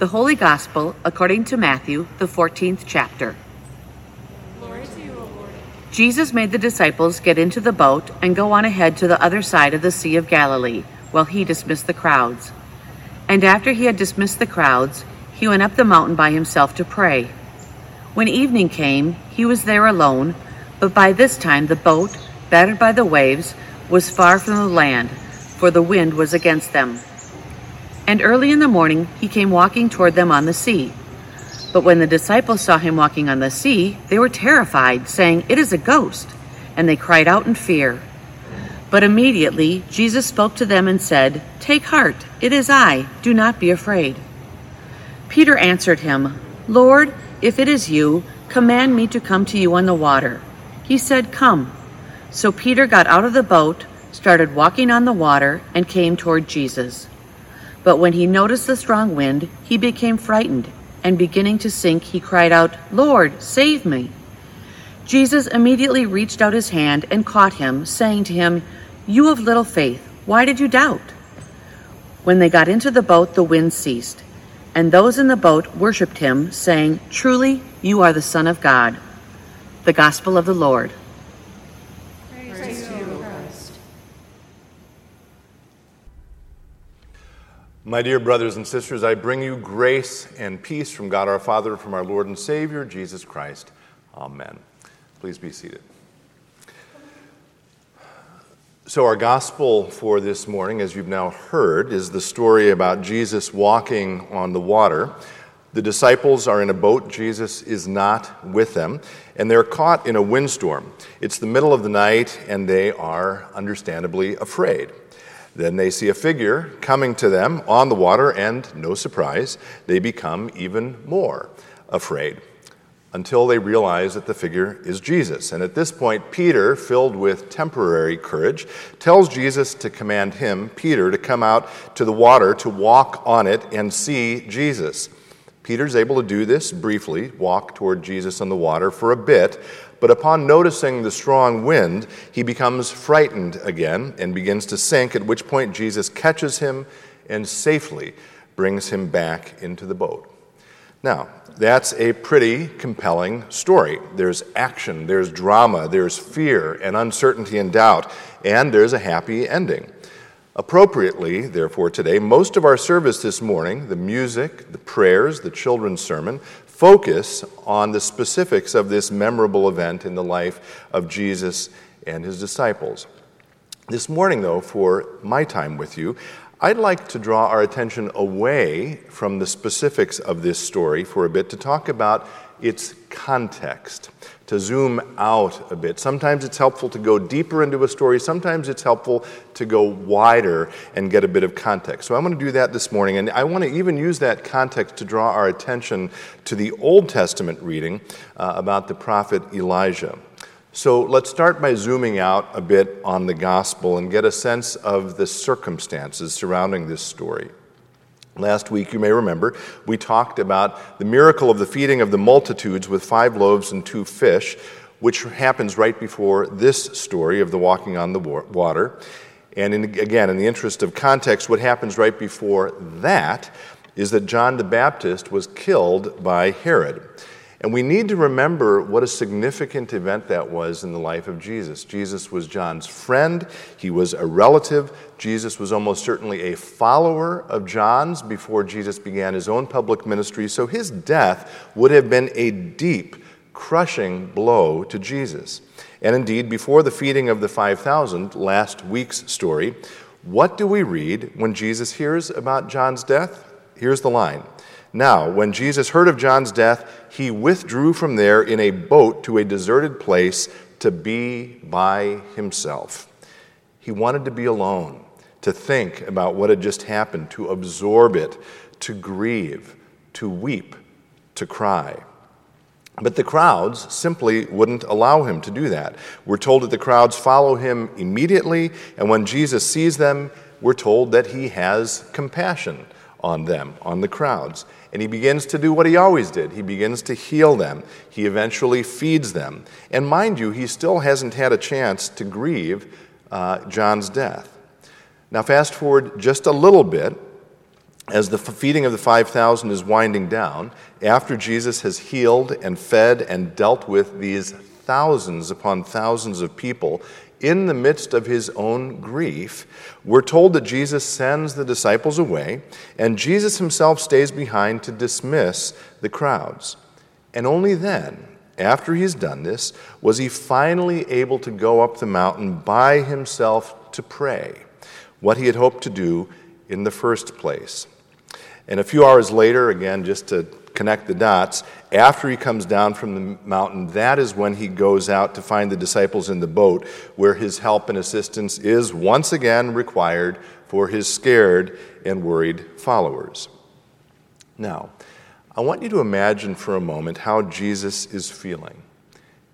The Holy Gospel according to Matthew, the 14th chapter. Glory to you, O Lord. Jesus made the disciples get into the boat and go on ahead to the other side of the Sea of Galilee, while he dismissed the crowds. And after he had dismissed the crowds, he went up the mountain by himself to pray. When evening came, he was there alone, but by this time the boat, battered by the waves, was far from the land, for the wind was against them. And early in the morning he came walking toward them on the sea. But when the disciples saw him walking on the sea, they were terrified, saying, It is a ghost. And they cried out in fear. But immediately Jesus spoke to them and said, Take heart, it is I, do not be afraid. Peter answered him, Lord, if it is you, command me to come to you on the water. He said, Come. So Peter got out of the boat, started walking on the water, and came toward Jesus. But when he noticed the strong wind, he became frightened, and beginning to sink, he cried out, Lord, save me. Jesus immediately reached out his hand and caught him, saying to him, You of little faith, why did you doubt? When they got into the boat, the wind ceased, and those in the boat worshipped him, saying, Truly, you are the Son of God. The Gospel of the Lord. Praise, to you, O Christ. My dear brothers and sisters, I bring you grace and peace from God our Father, from our Lord and Savior, Jesus Christ. Amen. Please be seated. So, our gospel for this morning, as you've now heard, is the story about Jesus walking on the water. The disciples are in a boat, Jesus is not with them, and they're caught in a windstorm. It's the middle of the night, and they are understandably afraid. Then they see a figure coming to them on the water, and no surprise, they become even more afraid until they realize that the figure is Jesus. And at this point, Peter, filled with temporary courage, tells Jesus to command him, Peter, to come out to the water to walk on it and see Jesus. Peter's able to do this briefly, walk toward Jesus on the water for a bit, but upon noticing the strong wind, he becomes frightened again and begins to sink, at which point Jesus catches him and safely brings him back into the boat. Now, that's a pretty compelling story. There's action, there's drama, there's fear and uncertainty and doubt, and there's a happy ending. Appropriately, therefore, today, most of our service this morning, the music, the prayers, the children's sermon, focus on the specifics of this memorable event in the life of Jesus and his disciples. This morning, though, for my time with you, I'd like to draw our attention away from the specifics of this story for a bit to talk about its context, to zoom out a bit. Sometimes it's helpful to go deeper into a story, sometimes it's helpful to go wider and get a bit of context. So I'm going to do that this morning, and I want to even use that context to draw our attention to the Old Testament reading uh, about the prophet Elijah. So let's start by zooming out a bit on the gospel and get a sense of the circumstances surrounding this story. Last week, you may remember, we talked about the miracle of the feeding of the multitudes with five loaves and two fish, which happens right before this story of the walking on the water. And in, again, in the interest of context, what happens right before that is that John the Baptist was killed by Herod. And we need to remember what a significant event that was in the life of Jesus. Jesus was John's friend, he was a relative. Jesus was almost certainly a follower of John's before Jesus began his own public ministry. So his death would have been a deep, crushing blow to Jesus. And indeed, before the feeding of the 5,000, last week's story, what do we read when Jesus hears about John's death? Here's the line. Now, when Jesus heard of John's death, he withdrew from there in a boat to a deserted place to be by himself. He wanted to be alone, to think about what had just happened, to absorb it, to grieve, to weep, to cry. But the crowds simply wouldn't allow him to do that. We're told that the crowds follow him immediately, and when Jesus sees them, we're told that he has compassion on them, on the crowds. And he begins to do what he always did. He begins to heal them. He eventually feeds them. And mind you, he still hasn't had a chance to grieve uh, John's death. Now, fast forward just a little bit, as the feeding of the 5,000 is winding down, after Jesus has healed and fed and dealt with these thousands upon thousands of people in the midst of his own grief, we're told that Jesus sends the disciples away, and Jesus himself stays behind to dismiss the crowds. And only then, after he's done this, was he finally able to go up the mountain by himself to pray, what he had hoped to do in the first place. And a few hours later, again, just to connect the dots, after he comes down from the mountain, that is when he goes out to find the disciples in the boat, where his help and assistance is once again required for his scared and worried followers. Now, I want you to imagine for a moment how Jesus is feeling.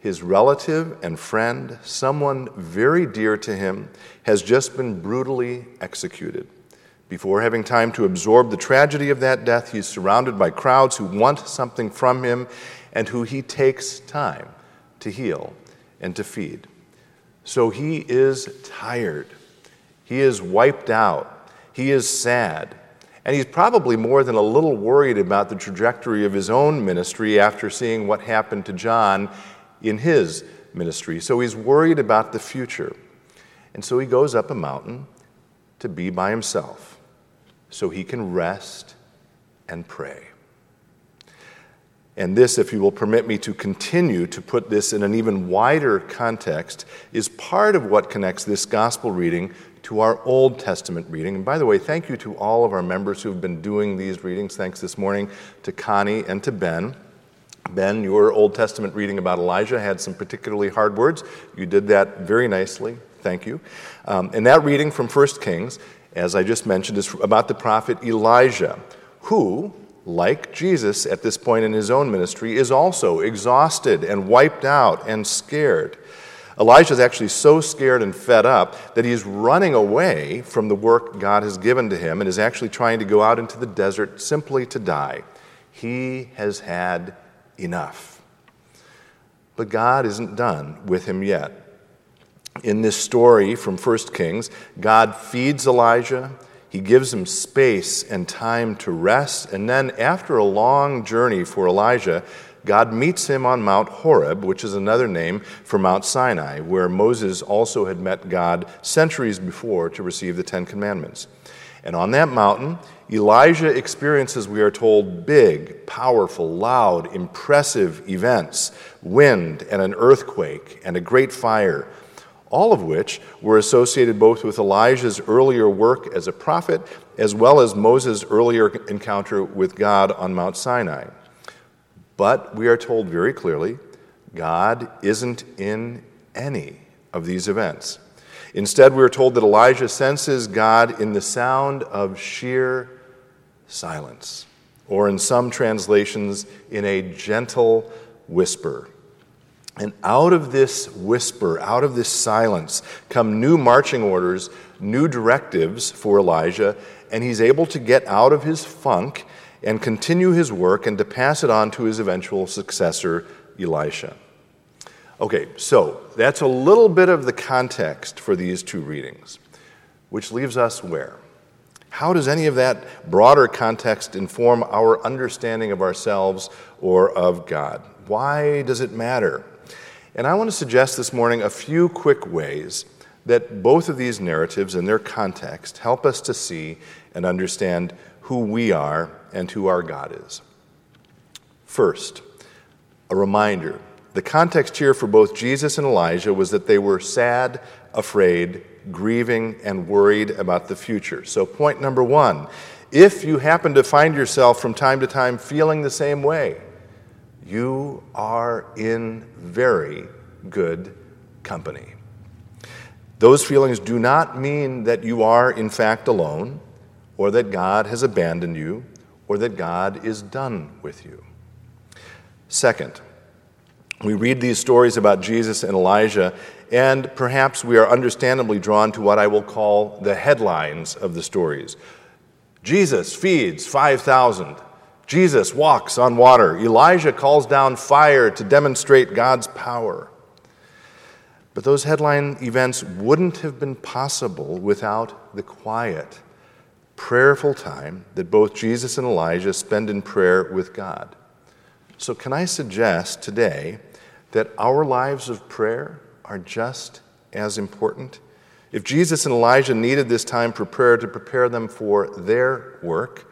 His relative and friend, someone very dear to him, has just been brutally executed. Before having time to absorb the tragedy of that death, he's surrounded by crowds who want something from him and who he takes time to heal and to feed. So he is tired. He is wiped out. He is sad. And he's probably more than a little worried about the trajectory of his own ministry after seeing what happened to John in his ministry. So he's worried about the future. And so he goes up a mountain to be by himself so he can rest and pray. And this, if you will permit me to continue to put this in an even wider context, is part of what connects this gospel reading to our Old Testament reading. And by the way, thank you to all of our members who've been doing these readings. Thanks this morning to Connie and to Ben. Ben, your Old Testament reading about Elijah had some particularly hard words. You did that very nicely. Thank you. Um, and that reading from 1 Kings as I just mentioned, is about the prophet Elijah, who, like Jesus at this point in his own ministry, is also exhausted and wiped out and scared. Elijah is actually so scared and fed up that he's running away from the work God has given to him and is actually trying to go out into the desert simply to die. He has had enough. But God isn't done with him yet in this story from 1 Kings, God feeds Elijah. He gives him space and time to rest. And then, after a long journey for Elijah, God meets him on Mount Horeb, which is another name for Mount Sinai, where Moses also had met God centuries before to receive the Ten Commandments. And on that mountain, Elijah experiences, we are told, big, powerful, loud, impressive events wind and an earthquake and a great fire all of which were associated both with Elijah's earlier work as a prophet as well as Moses' earlier encounter with God on Mount Sinai. But we are told very clearly God isn't in any of these events. Instead, we are told that Elijah senses God in the sound of sheer silence, or in some translations, in a gentle whisper. And out of this whisper, out of this silence, come new marching orders, new directives for Elijah, and he's able to get out of his funk and continue his work and to pass it on to his eventual successor, Elisha. Okay, so that's a little bit of the context for these two readings, which leaves us where? How does any of that broader context inform our understanding of ourselves or of God? Why does it matter? And I want to suggest this morning a few quick ways that both of these narratives and their context help us to see and understand who we are and who our God is. First, a reminder the context here for both Jesus and Elijah was that they were sad, afraid, grieving, and worried about the future. So, point number one if you happen to find yourself from time to time feeling the same way, you are in very good company. Those feelings do not mean that you are, in fact, alone, or that God has abandoned you, or that God is done with you. Second, we read these stories about Jesus and Elijah, and perhaps we are understandably drawn to what I will call the headlines of the stories. Jesus feeds 5,000. Jesus walks on water. Elijah calls down fire to demonstrate God's power. But those headline events wouldn't have been possible without the quiet, prayerful time that both Jesus and Elijah spend in prayer with God. So, can I suggest today that our lives of prayer are just as important? If Jesus and Elijah needed this time for prayer to prepare them for their work,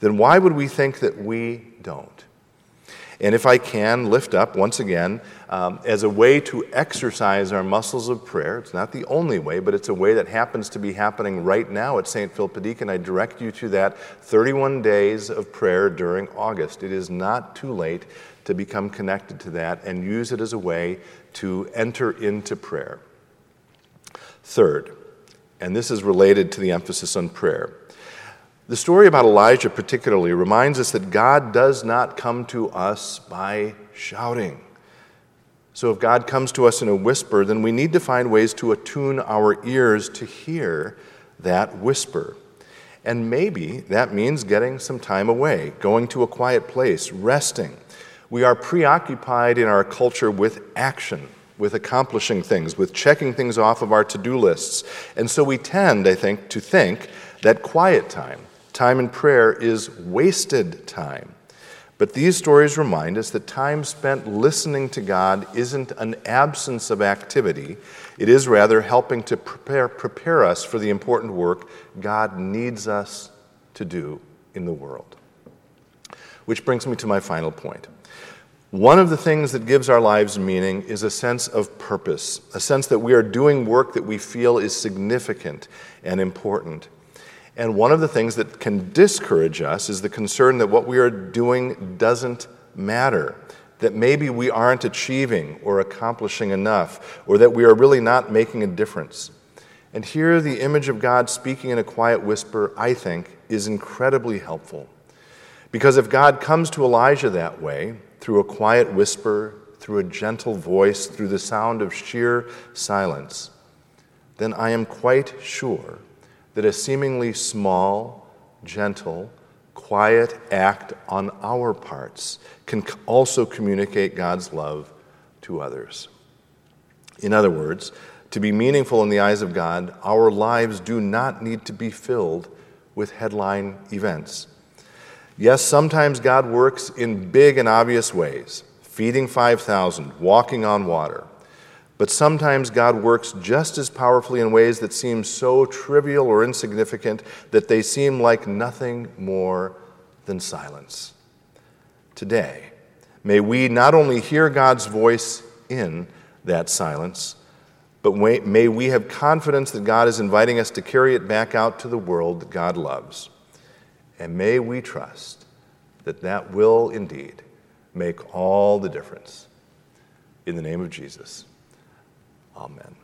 then why would we think that we don't? And if I can, lift up once again um, as a way to exercise our muscles of prayer. It's not the only way, but it's a way that happens to be happening right now at St. Philip the Deacon. I direct you to that 31 days of prayer during August. It is not too late to become connected to that and use it as a way to enter into prayer. Third, and this is related to the emphasis on prayer. The story about Elijah, particularly, reminds us that God does not come to us by shouting. So, if God comes to us in a whisper, then we need to find ways to attune our ears to hear that whisper. And maybe that means getting some time away, going to a quiet place, resting. We are preoccupied in our culture with action, with accomplishing things, with checking things off of our to do lists. And so we tend, I think, to think that quiet time, Time in prayer is wasted time. But these stories remind us that time spent listening to God isn't an absence of activity. It is rather helping to prepare, prepare us for the important work God needs us to do in the world. Which brings me to my final point. One of the things that gives our lives meaning is a sense of purpose, a sense that we are doing work that we feel is significant and important. And one of the things that can discourage us is the concern that what we are doing doesn't matter, that maybe we aren't achieving or accomplishing enough, or that we are really not making a difference. And here, the image of God speaking in a quiet whisper, I think, is incredibly helpful. Because if God comes to Elijah that way, through a quiet whisper, through a gentle voice, through the sound of sheer silence, then I am quite sure that a seemingly small, gentle, quiet act on our parts can also communicate God's love to others. In other words, to be meaningful in the eyes of God, our lives do not need to be filled with headline events. Yes, sometimes God works in big and obvious ways feeding 5,000, walking on water. But sometimes God works just as powerfully in ways that seem so trivial or insignificant that they seem like nothing more than silence. Today, may we not only hear God's voice in that silence, but may we have confidence that God is inviting us to carry it back out to the world that God loves. And may we trust that that will indeed make all the difference. In the name of Jesus. Amen.